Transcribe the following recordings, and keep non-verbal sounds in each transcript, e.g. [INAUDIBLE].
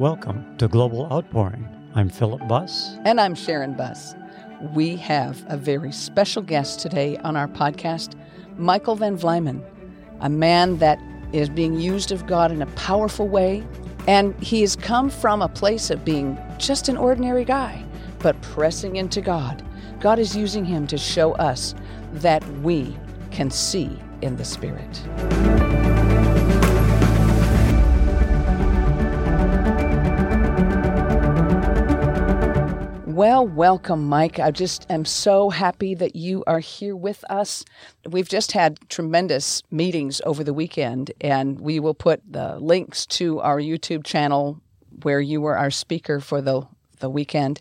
Welcome to Global Outpouring. I'm Philip Buss. And I'm Sharon Buss. We have a very special guest today on our podcast, Michael Van Vlymen, a man that is being used of God in a powerful way. And he has come from a place of being just an ordinary guy, but pressing into God. God is using him to show us that we can see in the Spirit. Well, welcome, Mike. I just am so happy that you are here with us. We've just had tremendous meetings over the weekend, and we will put the links to our YouTube channel where you were our speaker for the, the weekend.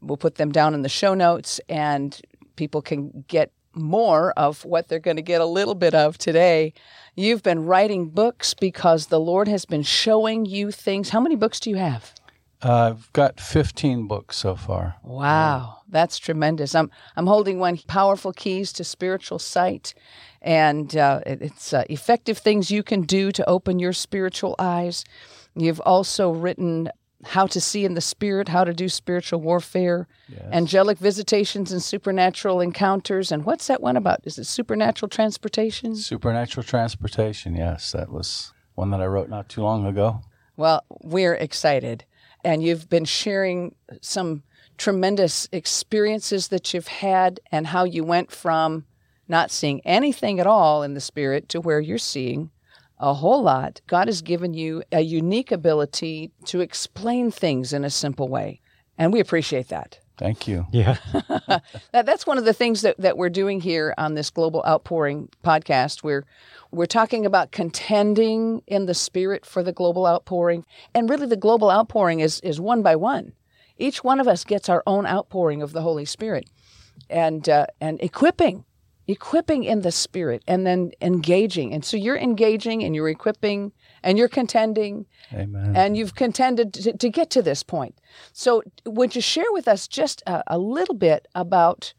We'll put them down in the show notes, and people can get more of what they're going to get a little bit of today. You've been writing books because the Lord has been showing you things. How many books do you have? Uh, I've got 15 books so far. Wow, that's tremendous. I'm I'm holding one powerful keys to spiritual sight, and uh, it, it's uh, effective things you can do to open your spiritual eyes. You've also written how to see in the spirit, how to do spiritual warfare, Yes. angelic visitations and supernatural encounters. And what's that one about? Is it supernatural transportation? Supernatural Transportation, yes, that was one that I wrote not too long ago. Well, we're excited. And you've been sharing some tremendous experiences that you've had and how you went from not seeing anything at all in the spirit to where you're seeing a whole lot. God has given you a unique ability to explain things in a simple way. And we appreciate that. Thank you. Yeah. [LAUGHS] [LAUGHS] That, that's one of the things that, that we're doing here on this Global Outpouring podcast. We're, we're talking about contending in the spirit for the global outpouring. And really, the global outpouring is, is one by one. Each one of us gets our own outpouring of the Holy Spirit and, uh, and equipping, equipping in the spirit, and then engaging. And so you're engaging and you're equipping and you're contending Amen. and you've contended to, to get to this point. So, would you share with us just a, a little bit about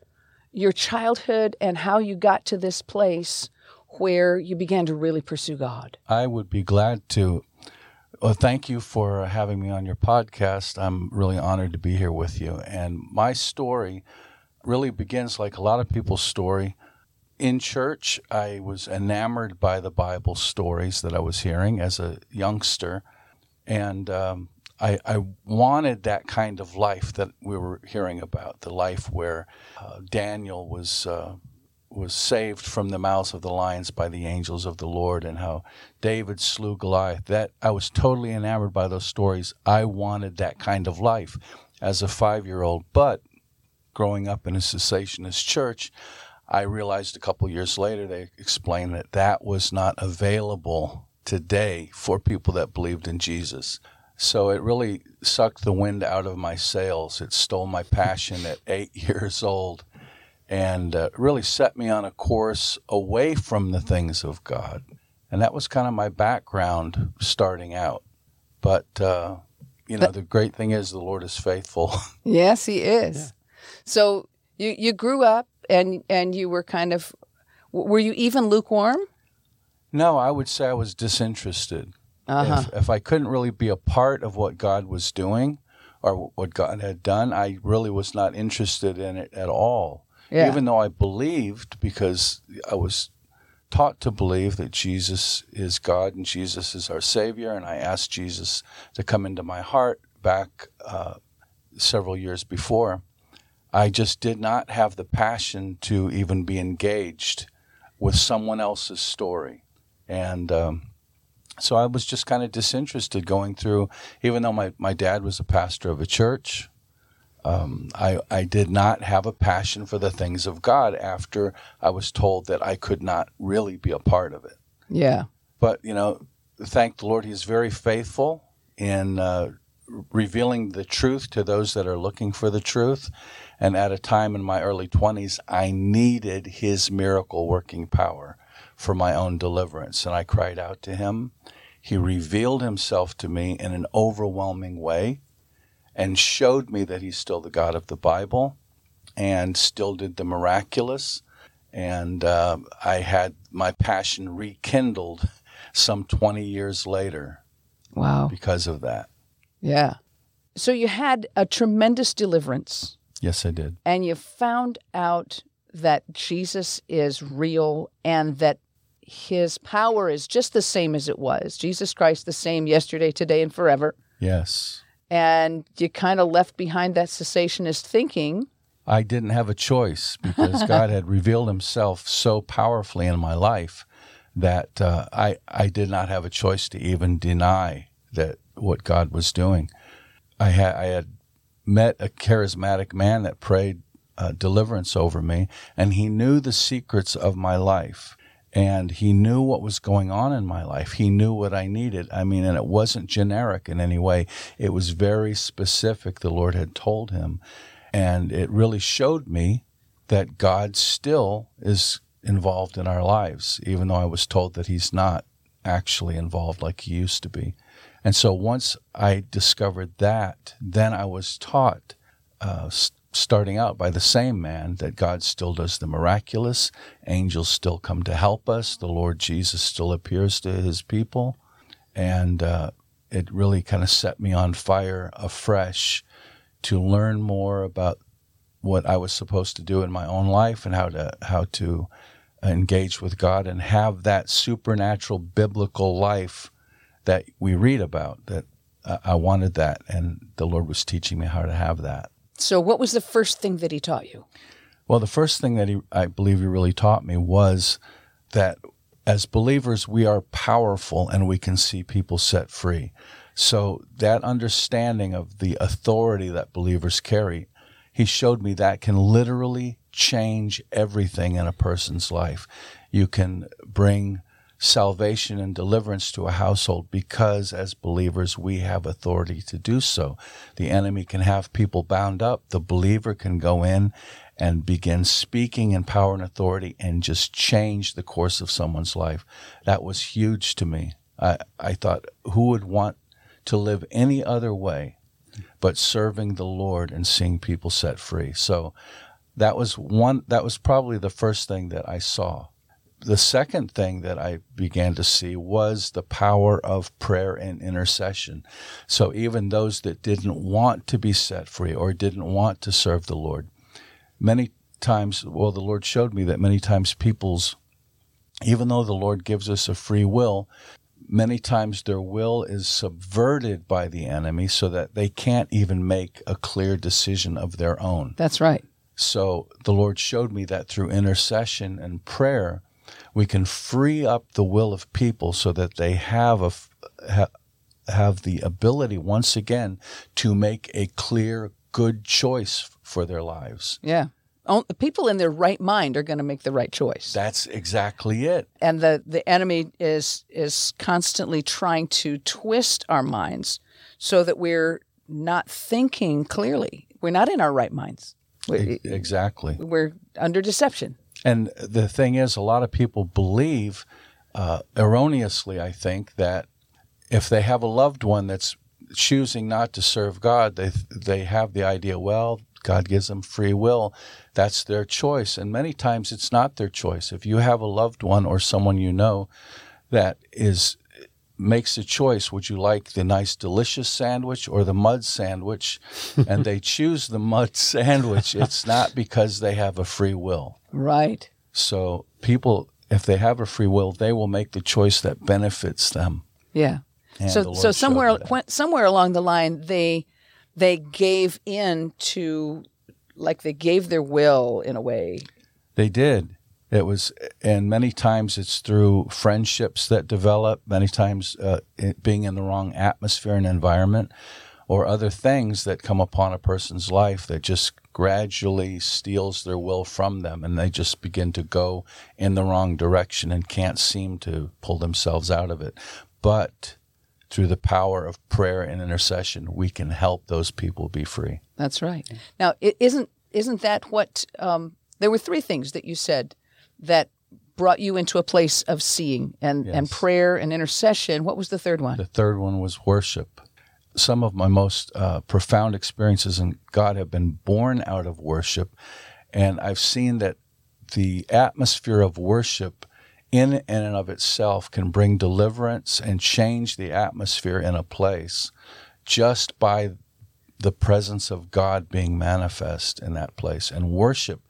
your childhood and how you got to this place where you began to really pursue God? I would be glad to. Well, thank you for having me on your podcast. I'm really honored to be here with you. And my story really begins like a lot of people's story. In church, I was enamored by the Bible stories that I was hearing as a youngster. And um, I, I wanted that kind of life that we were hearing about the life where uh, Daniel was. Uh, was saved from the mouths of the lions by the angels of the Lord and how David slew Goliath. That I was totally enamored by those stories. I wanted that kind of life as a 5-year-old, but growing up in a cessationist church, I realized a couple years later they explained that that was not available today for people that believed in Jesus. So it really sucked the wind out of my sails. It stole my passion at 8 [LAUGHS] years old and uh, really set me on a course away from the things of God. And that was kind of my background starting out. But, uh, you know, the great thing is the Lord is faithful. [LAUGHS] Yes, He is. So you you grew up and and you were kind of were you even lukewarm? no, I would say I was disinterested. Uh-huh. If, if I couldn't really be a part of what God was doing or what God had done, I really was not interested in it at all. Yeah. Even though I believed, because I was taught to believe that Jesus is God and Jesus is our Savior, and I asked Jesus to come into my heart back uh, several years before. I just did not have the passion to even be engaged with someone else's story. And um, so I was just kind of disinterested going through, even though my, my dad was a pastor of a church. Um, I, I did not have a passion for the things of God after I was told that I could not really be a part of it. Yeah. But, you know, thank the Lord, He's very faithful in uh, revealing the truth to those that are looking for the truth. And at a time in my early 20s, I needed His miracle working power for my own deliverance. And I cried out to Him. He revealed Himself to me in an overwhelming way and showed me that He's still the God of the Bible and still did the miraculous. And uh, I had my passion rekindled some 20 years later Wow. because of that. Yeah. So you had a tremendous deliverance Yes, I did. and you found out that Jesus is real and that his power is just the same as it was. Jesus Christ, the same yesterday, today, and forever. Yes. And you kind of left behind that cessationist thinking. I didn't have a choice because [LAUGHS] God had revealed himself so powerfully in my life that uh, I, I did not have a choice to even deny that what God was doing. I had, I had met a charismatic man that prayed uh, deliverance over me, and he knew the secrets of my life. And he knew what was going on in my life. He knew what I needed. I mean, and it wasn't generic in any way. It was very specific. The Lord had told him. And it really showed me that God still is involved in our lives, even though I was told that He's not actually involved like He used to be. And so once I discovered that, then I was taught, uh, s- starting out by the same man, that God still does the miraculous. Angels still come to help us. The Lord Jesus still appears to His people. And uh, it really kind of set me on fire afresh to learn more about what I was supposed to do in my own life and how to how to engage with God and have that supernatural biblical life that we read about. That uh, I wanted that, and the Lord was teaching me how to have that. So, what was the first thing that he taught you? Well, the first thing that he, I believe he really taught me was that as believers, we are powerful and we can see people set free. So, that understanding of the authority that believers carry, he showed me that can literally change everything in a person's life. You can bring salvation and deliverance to a household because as believers we have authority to do so. The enemy can have people bound up. The believer can go in and begin speaking in power and authority and just change the course of someone's life. That was huge to me. I, I thought, who would want to live any other way but serving the Lord and seeing people set free? So that was one, that was probably the first thing that I saw the second thing that I began to see was the power of prayer and intercession. So even those that didn't want to be set free or didn't want to serve the Lord, many times, well, the Lord showed me that many times people's, even though the Lord gives us a free will, many times their will is subverted by the enemy so that they can't even make a clear decision of their own. That's right. So the Lord showed me that through intercession and prayer, we can free up the will of people so that they have a ha, have the ability once again to make a clear good choice for their lives. Yeah. On- People in their right mind are going to make the right choice. That's exactly it. and the, the enemy is is constantly trying to twist our minds so that we're not thinking clearly. We're not in our right minds. We, Exactly. we're under deception. And the thing is, a lot of people believe uh, erroneously, I think, that if they have a loved one that's choosing not to serve God, they they have the idea, well, God gives them free will. That's their choice. And many times it's not their choice. If you have a loved one or someone you know that is makes a choice would you like the nice delicious sandwich or the mud sandwich and they [LAUGHS] choose the mud sandwich it's not because they have a free will Right. so people, if they have a free will, they will make the choice that benefits them. Yeah. And so Lord so somewhere when, somewhere along the line they they gave in to like they gave their will in a way. They did. It was, and many times it's through friendships that develop. Many times, uh, being in the wrong atmosphere and environment, or other things that come upon a person's life that just gradually steals their will from them, and they just begin to go in the wrong direction and can't seem to pull themselves out of it. But through the power of prayer and intercession, we can help those people be free. That's right. Now, is isn't isn't that what um, there were three things that you said that brought you into a place of seeing and, and prayer and intercession. What was the third one? The third one was worship. Some of my most uh, profound experiences in God have been born out of worship. And I've seen that the atmosphere of worship in and of itself can bring deliverance and change the atmosphere in a place just by the presence of God being manifest in that place. And worship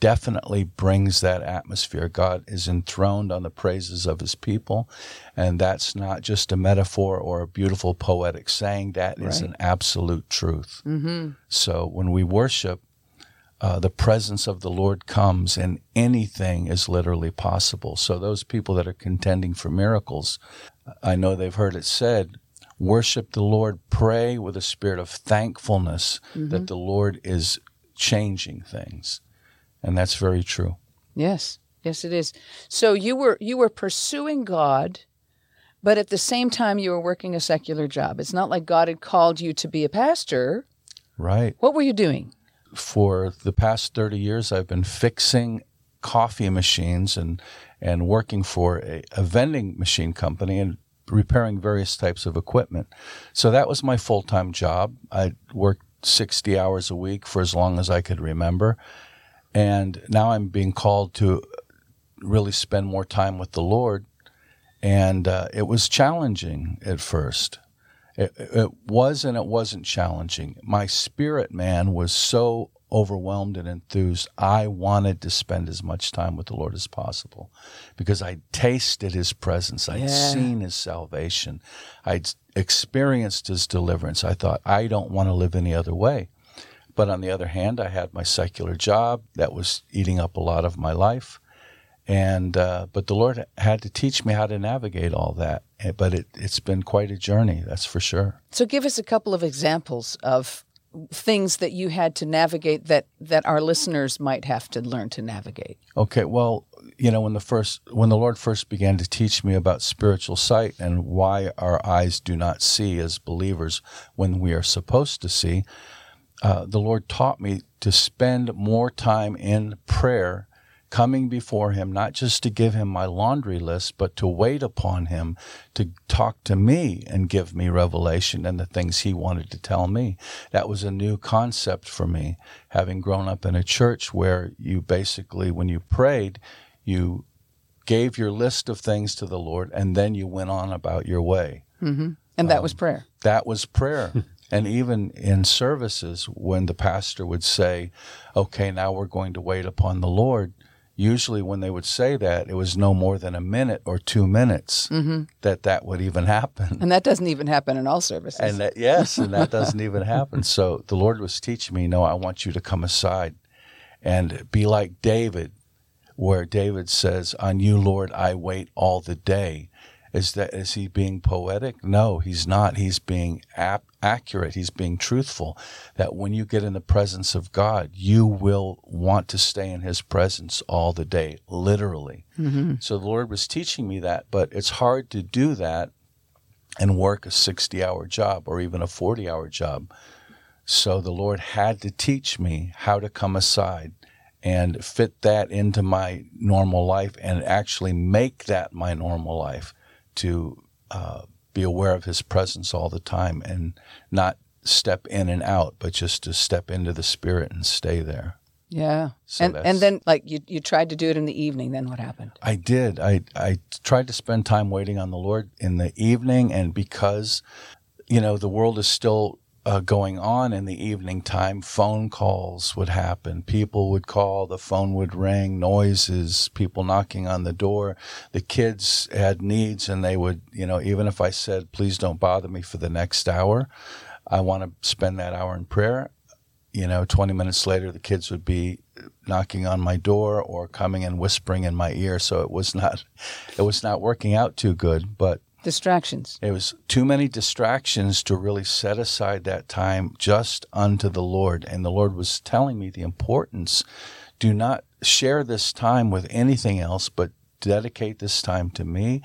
definitely brings that atmosphere. God is enthroned on the praises of his people. And that's not just a metaphor or a beautiful poetic saying, That right. is an absolute truth. Mm-hmm. So when we worship, uh, the presence of the Lord comes and anything is literally possible. So those people that are contending for miracles, I know they've heard it said, worship the Lord, pray with a spirit of thankfulness mm-hmm. that the Lord is changing things. And that's very true. Yes. Yes it is. So you were you were pursuing God but at the same time you were working a secular job. It's not like God had called you to be a pastor. Right. What were you doing? For the past 30 years I've been fixing coffee machines and and working for a, a vending machine company and repairing various types of equipment. So that was my full time job. I worked 60 hours a week for as long as I could remember. And now I'm being called to really spend more time with the Lord. And uh, it was challenging at first. It, it was and it wasn't challenging. My spirit man was so overwhelmed and enthused. I wanted to spend as much time with the Lord as possible because I'd tasted his presence. I'd yeah. seen his salvation. I'd experienced his deliverance. I thought, I don't want to live any other way. But on the other hand, I had my secular job that was eating up a lot of my life. And uh, but the Lord had to teach me how to navigate all that. Eh, but it, it's been quite a journey, that's for sure. So, give us a couple of examples of things that you had to navigate that that our listeners might have to learn to navigate? Okay, well, you know, when the first when the Lord first began to teach me about spiritual sight and why our eyes do not see as believers when we are supposed to see, uh, the Lord taught me to spend more time in prayer coming before him, not just to give him my laundry list, but to wait upon him to talk to me and give me revelation and the things he wanted to tell me. That was a new concept for me, having grown up in a church where you basically, when you prayed, you gave your list of things to the Lord and then you went on about your way. Mm-hmm. And that um, was prayer. That was prayer. [LAUGHS] And even in services, when the pastor would say, okay, now we're going to wait upon the Lord, usually when they would say that, it was no more than a minute or two minutes mm-hmm. that that would even happen. And that doesn't even happen in all services. And that, yes, and that doesn't even happen. So the Lord was teaching me, no, I want you to come aside and be like David, where David says, On you, Lord, I wait all the day. Is that is he being poetic? No, he's not. He's being ap- accurate. He's being truthful. That when you get in the presence of God, you will want to stay in His presence all the day, literally. Mm-hmm. So the Lord was teaching me that, but it's hard to do that and work a sixty-hour job or even a forty-hour job. So the Lord had to teach me how to come aside and fit that into my normal life and actually make that my normal life to uh, be aware of his presence all the time and not step in and out, but just to step into the spirit and stay there. Yeah. So and and then like you you tried to do it in the evening, then what happened? I did. I I tried to spend time waiting on the Lord in the evening and because you know the world is still uh, going on in the evening time. Phone calls would happen. People would call. The phone would ring. Noises. People knocking on the door. The kids had needs, and they would, you know, even if I said, "Please don't bother me for the next hour," I want to spend that hour in prayer. You know, 20 minutes later, the kids would be knocking on my door or coming and whispering in my ear. So it was not, it was not working out too good. But Distractions. It was too many distractions to really set aside that time just unto the Lord. And the Lord was telling me the importance. Do not share this time with anything else, but dedicate this time to me.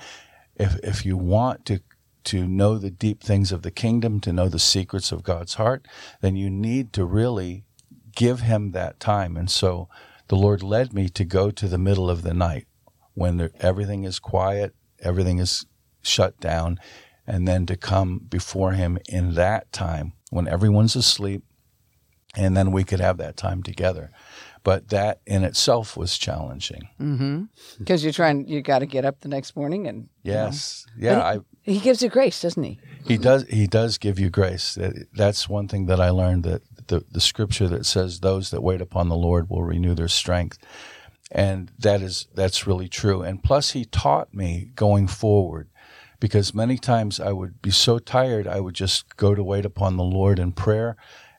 If, if you want to, to know the deep things of the kingdom, to know the secrets of God's heart, then you need to really give him that time. And so the Lord led me to go to the middle of the night when there, everything is quiet, everything is shut down, and then to come before Him in that time when everyone's asleep, and then we could have that time together. but that in itself was challenging. Mm-hmm. [LAUGHS] Because you're trying, you got to get up the next morning and Yes, yeah, I he gives you grace, doesn't he? He does. He does give you grace. That's one thing that I learned. That the the scripture that says, "Those that wait upon the Lord will renew their strength," and that is that's really true. And plus, He taught me going forward, because many times I would be so tired, I would just go to wait upon the Lord in prayer,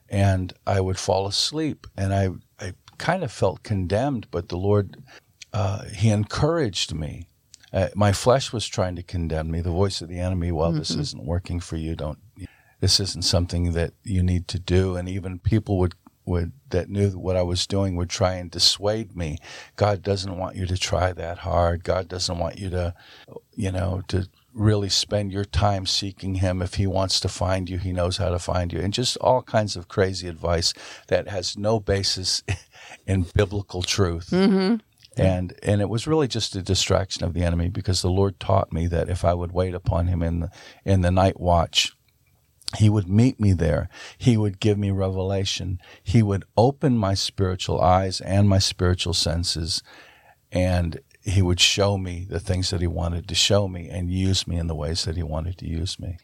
and I would fall asleep, and I I kind of felt condemned. But the Lord, uh, He encouraged me uh, my flesh was trying to condemn me. The voice of the enemy, well, this isn't working for you. Don't. This isn't something that you need to do. And even people would would that knew what I was doing would try and dissuade me. God doesn't want you to try that hard. God doesn't want you to, you know, to really spend your time seeking Him. If He wants to find you, He knows how to find you. And just all kinds of crazy advice that has no basis [LAUGHS] in biblical truth mm-hmm. and and it was really just a distraction of the enemy because the Lord taught me that if I would wait upon Him in the in the night watch, He would meet me there. He would give me revelation. He would open my spiritual eyes and my spiritual senses, and He would show me the things that He wanted to show me and use me in the ways that He wanted to use me.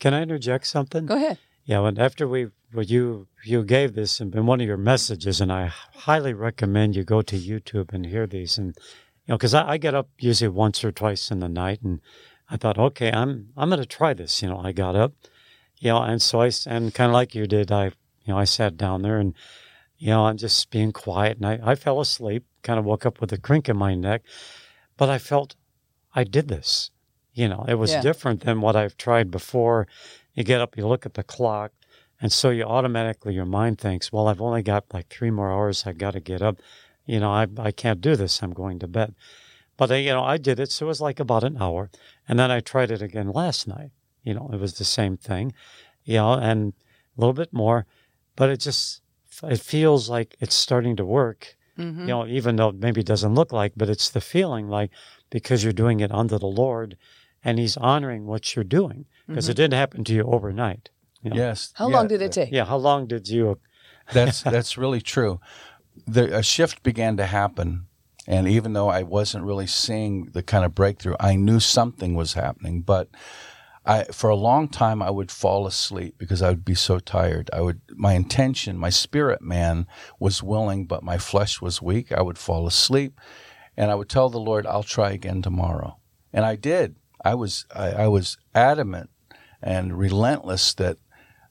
Can I interject something? Go ahead. Yeah, and after we well, you you gave this in in one of your messages, and I highly recommend you go to YouTube and hear these, and you know, because I, I get up usually once or twice in the night, and I thought, okay, I'm I'm going to try this. You know, I got up, you know, and so I and kind of like you did, I you know I sat down there and you know I'm just being quiet, and I I fell asleep, kind of woke up with a crink in my neck, but I felt I did this. You know, it was Yeah. different than what I've tried before. You get up, you look at the clock, and so you automatically, your mind thinks, well, I've only got like three more hours. I got to get up. You know, I, I can't do this. I'm going to bed. But, I, you know, I did it. So it was like about an hour. And then I tried it again last night. You know, it was the same thing, you know, and a little bit more. But it just, it feels like it's starting to work. Mm-hmm. You know, even though maybe it doesn't look like, but it's the feeling like because you're doing it under the Lord and He's honoring what you're doing because it didn't happen to you overnight. you know. Yes. How yeah, long did it take? Yeah. How long did you? [LAUGHS] That's that's really true. The, a shift began to happen, and even though I wasn't really seeing the kind of breakthrough, I knew something was happening. But I, for a long time, I would fall asleep because I would be so tired. I would, my intention, my spirit man was willing, but my flesh was weak. I would fall asleep, and I would tell the Lord, "I'll try again tomorrow," and I did. I was, I, I was adamant and relentless that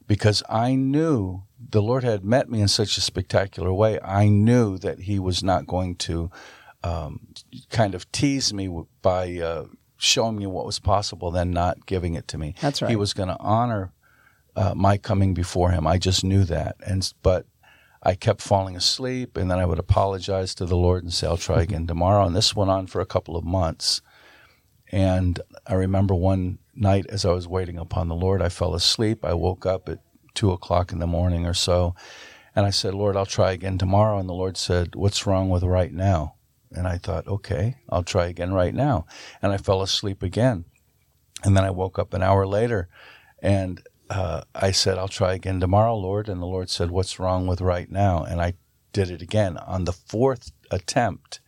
because I knew the Lord had met me in such a spectacular way. I knew that He was not going to um, kind of tease me by uh, showing me what was possible, then not giving it to me. That's right. He was going to honor uh, my coming before Him. I just knew that, and but I kept falling asleep, and then I would apologize to the Lord and say, "I'll try again tomorrow." And this went on for a couple of months. And I remember one night as I was waiting upon the Lord, I fell asleep. I woke up at two o'clock in the morning or so, and I said, "Lord, I'll try again tomorrow." And the Lord said, "What's wrong with right now?" And I thought, "Okay, I'll try again right now." And I fell asleep again, and then I woke up an hour later, and uh, I said, "I'll try again tomorrow, Lord." And the Lord said, "What's wrong with right now?" And I did it again on the fourth attempt,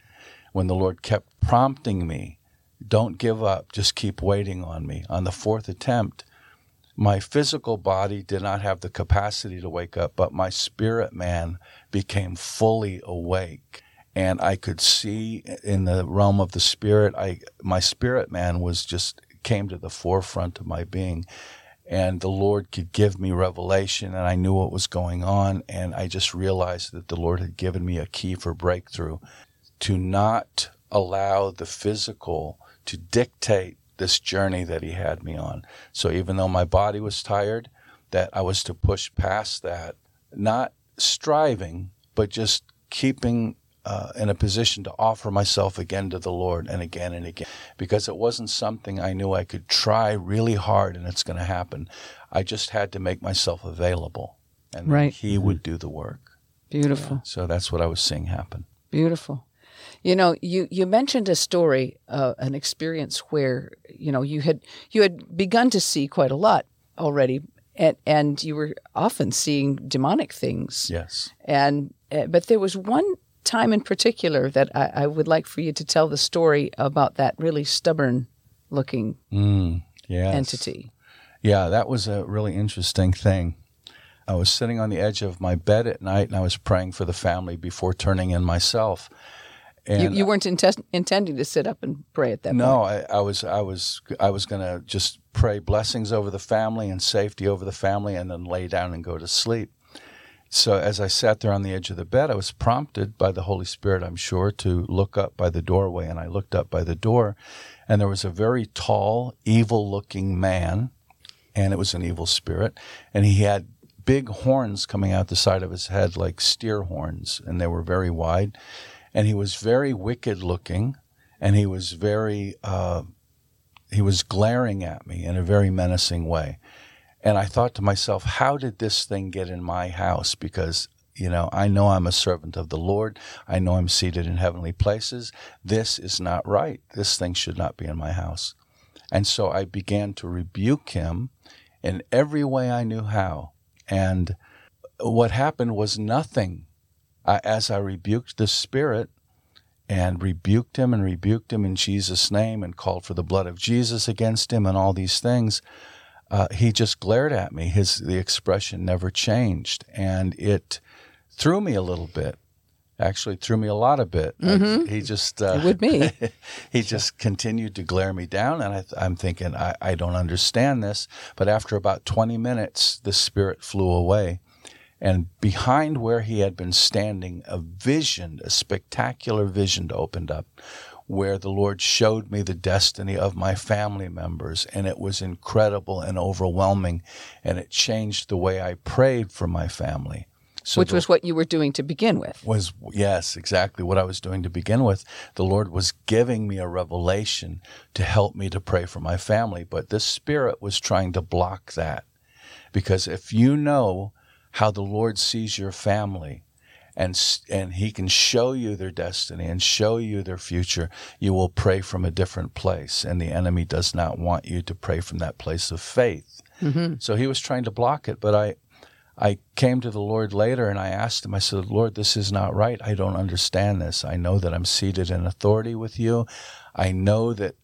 when the Lord kept prompting me don't give up. Just keep waiting on me. On the fourth attempt, my physical body did not have the capacity to wake up, but my spirit man became fully awake. And I could see in the realm of the spirit, I my spirit man was just came to the forefront of my being. And the Lord could give me revelation, and I knew what was going on. And I just realized that the Lord had given me a key for breakthrough to not allow the physical to dictate this journey that he had me on. So even though my body was tired, that I was to push past that, not striving, but just keeping uh, in a position to offer myself again to the Lord and again and again, because it wasn't something I knew I could try really hard and it's going to happen. I just had to make myself available, and Right. He would do the work. Beautiful. So that's what I was seeing happen. Beautiful. You know, you, you mentioned a story, uh, an experience where you know you had you had begun to see quite a lot already, and and you were often seeing demonic things. Yes. And uh, but there was one time in particular that I, I would like for you to tell the story about that really stubborn looking Mm, yes. entity. Yeah, that was a really interesting thing. I was sitting on the edge of my bed at night and I was praying for the family before turning in myself. And You, you weren't intes- intending to sit up and pray at that no. I, I was I was I was gonna just pray blessings over the family and safety over the family and then lay down and go to sleep. So as I sat there on the edge of the bed, I was prompted by the Holy Spirit, I'm sure, to look up by the doorway. And I looked up by the door, and there was a very tall, evil looking man, and it was an evil spirit. And he had big horns coming out the side of his head like steer horns, and they were very wide. And he was very wicked looking, and he was very, uh, he was glaring at me in a very menacing way. And I thought to myself, how did this thing get in my house? Because, you know, I know I'm a servant of the Lord. I know I'm seated in heavenly places. This is not right. This thing should not be in my house. And so I began to rebuke him in every way I knew how. And what happened was nothing. I, as I rebuked the spirit and rebuked him and rebuked him in Jesus' name and called for the blood of Jesus against him and all these things, uh, he just glared at me. His the expression never changed, and it threw me a little bit. Actually, threw me a lot of bit. I- he just uh, would me. [LAUGHS] he just continued to glare me down, and I, I'm thinking I, I don't understand this. But after about 20 minutes, the spirit flew away, and behind where he had been standing, a vision, a spectacular vision opened up where the Lord showed me the destiny of my family members, and it was incredible and overwhelming, and it changed the way I prayed for my family. So which the- was what you were doing to begin with. was yes exactly what i was doing to begin with the lord was giving me a revelation to help me to pray for my family but this spirit was trying to block that because if you know how the lord sees your family and and he can show you their destiny and show you their future you will pray from a different place and the enemy does not want you to pray from that place of faith mm-hmm. so he was trying to block it but i I came to the Lord later and I asked him, I said, Lord, this is not right. I don't understand this. I know that I'm seated in authority with you. I know that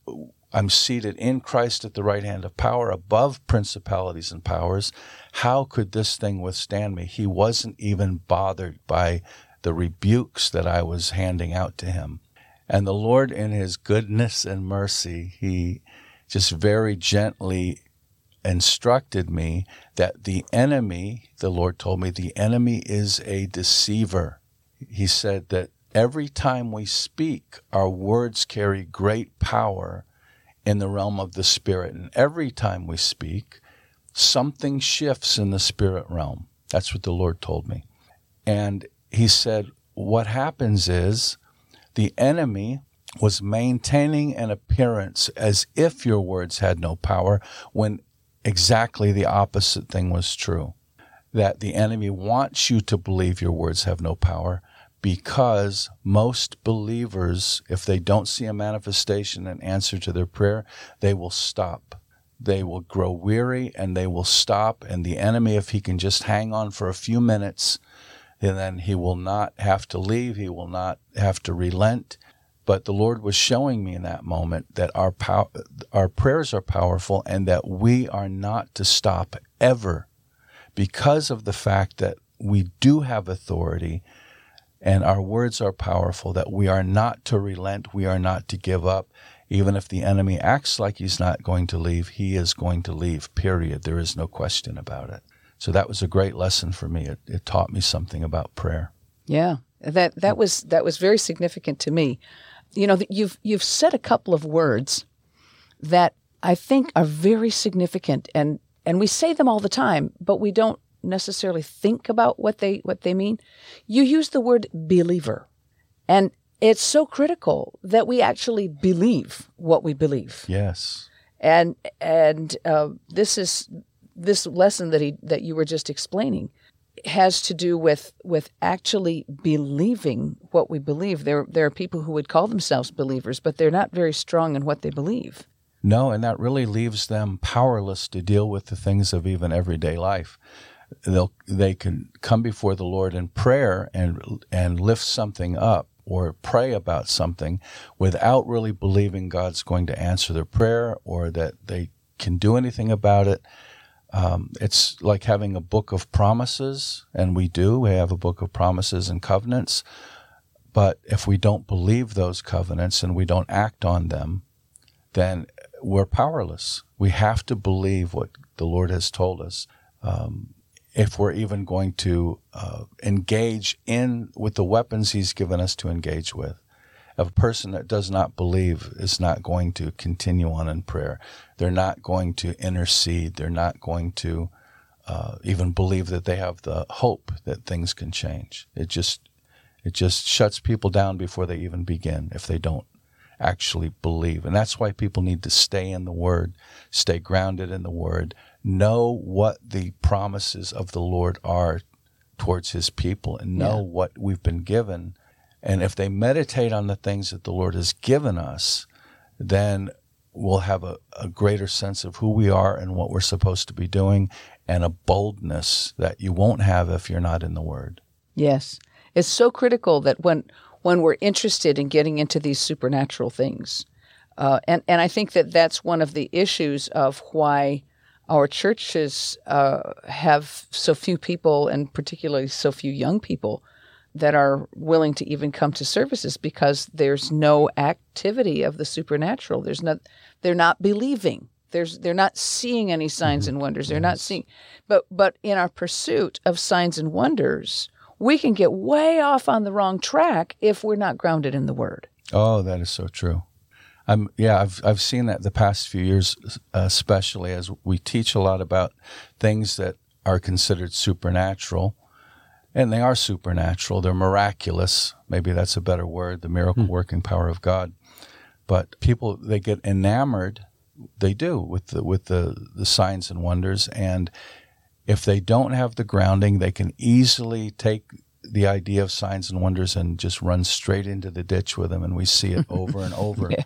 I'm seated in Christ at the right hand of power above principalities and powers. How could this thing withstand me? He wasn't even bothered by the rebukes that I was handing out to him. And the Lord, in his goodness and mercy, he just very gently instructed me that the enemy, the Lord told me, the enemy is a deceiver. He said that every time we speak, our words carry great power in the realm of the spirit. And every time we speak, something shifts in the spirit realm. That's what the Lord told me. And he said, what happens is the enemy was maintaining an appearance as if your words had no power when exactly the opposite thing was true. That the enemy wants you to believe your words have no power because most believers, if they don't see a manifestation and answer to their prayer, they will stop. They will grow weary and they will stop. And the enemy, if he can just hang on for a few minutes, and then he will not have to leave, he will not have to relent. But the Lord was showing me in that moment that our pow- our prayers are powerful and that we are not to stop ever because of the fact that we do have authority and our words are powerful, that we are not to relent, we are not to give up. Even if the enemy acts like he's not going to leave, he is going to leave, period. There is no question about it. So that was a great lesson for me. It, it taught me something about prayer. Yeah, that that was that was very significant to me. You know, you've you've said a couple of words that I think are very significant, and and we say them all the time, but we don't necessarily think about what they what they mean. You use the word believer, and it's so critical that we actually believe what we believe Yes. and and uh, this is this lesson that he that you were just explaining has to do with with actually believing what we believe. There there are people who would call themselves believers, but they're not very strong in what they believe. No, and that really leaves them powerless to deal with the things of even everyday life. They'll they can come before the Lord in prayer and and lift something up or pray about something without really believing God's going to answer their prayer or that they can do anything about it. Um, it's like having a book of promises, and we do. We have a book of promises and covenants. But if we don't believe those covenants and we don't act on them, then we're powerless. We have to believe what the Lord has told us. Um, if we're even going to uh, engage in with the weapons He's given us to engage with. A person that does not believe is not going to continue on in prayer. They're not going to intercede. They're not going to uh, even believe that they have the hope that things can change. It just it just shuts people down before they even begin if they don't actually believe. And that's why people need to stay in the Word, stay grounded in the Word, know what the promises of the Lord are towards His people, and know yeah. what we've been given. And if they meditate on the things that the Lord has given us, then we'll have a, a greater sense of who we are and what we're supposed to be doing, and a boldness that you won't have if you're not in the Word. Yes. It's so critical that when when we're interested in getting into these supernatural things. Uh, and, and I think that that's one of the issues of why our churches uh, have so few people, and particularly so few young people, that are willing to even come to services because there's no activity of the supernatural. There's not, they're not believing. There's, they're not seeing any signs mm-hmm. and wonders. They're not seeing, but but in our pursuit of signs and wonders, we can get way off on the wrong track if we're not grounded in the Word. Oh, that is so true. I'm yeah, I've I've seen that the past few years, especially as we teach a lot about things that are considered supernatural, and they are supernatural. They're miraculous. Maybe that's a better word. The miracle hmm. working power of God. But people they get enamored. They do with the with the the signs and wonders, and if they don't have the grounding, they can easily take the idea of signs and wonders and just run straight into the ditch with them. And we see it over and [LAUGHS] over. yeah.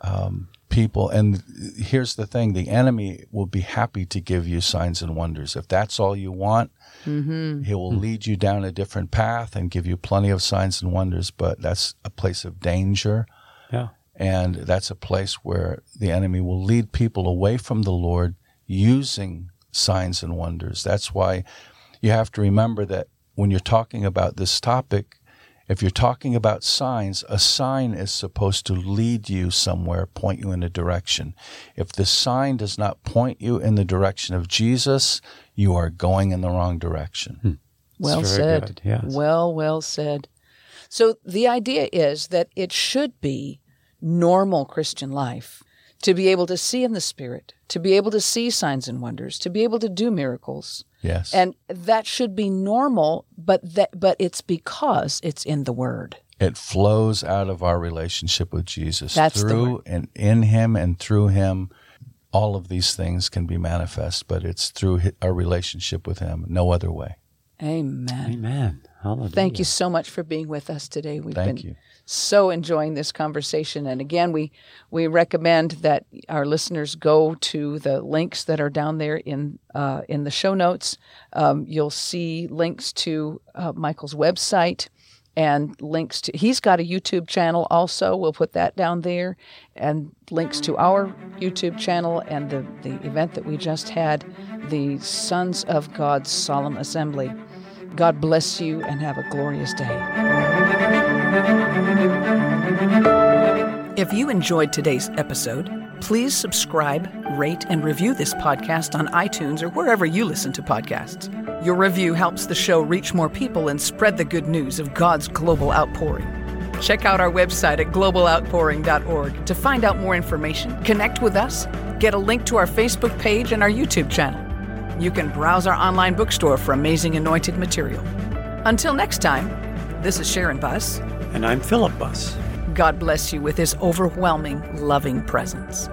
Um, people, and here's the thing the enemy will be happy to give you signs and wonders. If that's all you want, mm-hmm. he will mm-hmm. lead you down a different path and give you plenty of signs and wonders, but that's a place of danger. Yeah. And that's a place where the enemy will lead people away from the Lord using signs and wonders. That's why you have to remember that when you're talking about this topic, if you're talking about signs, a sign is supposed to lead you somewhere, point you in a direction. If the sign does not point you in the direction of Jesus, you are going in the wrong direction. Hmm. Well said. Yes. Well, well said. So the idea is that it should be normal Christian life to be able to see in the Spirit, to be able to see signs and wonders, to be able to do miracles. Yes. And that should be normal, but that but it's because it's in the word. It flows out of our relationship with Jesus That's through and in him and through him all of these things can be manifest, but it's through our relationship with him, no other way. Amen. Amen. Hallelujah. Thank you so much for being with us today. We've Thank been you so enjoying this conversation. And again, we we recommend that our listeners go to the links that are down there in uh, in the show notes. Um, you'll see links to uh, Michael's website and links to he's got a YouTube channel also. We'll put that down there, and links to our YouTube channel and the the event that we just had, the Sons of God's Solemn Assembly. God bless you and have a glorious day. If you enjoyed today's episode, please subscribe, rate, and review this podcast on iTunes or wherever you listen to podcasts. Your review helps the show reach more people and spread the good news of God's global outpouring. Check out our website at globaloutpouring.org to find out more information, connect with us, get a link to our Facebook page and our YouTube channel. You can browse our online bookstore for amazing anointed material. Until next time, this is Sharon Buss. And I'm Philip Buss. God bless you with his overwhelming, loving presence.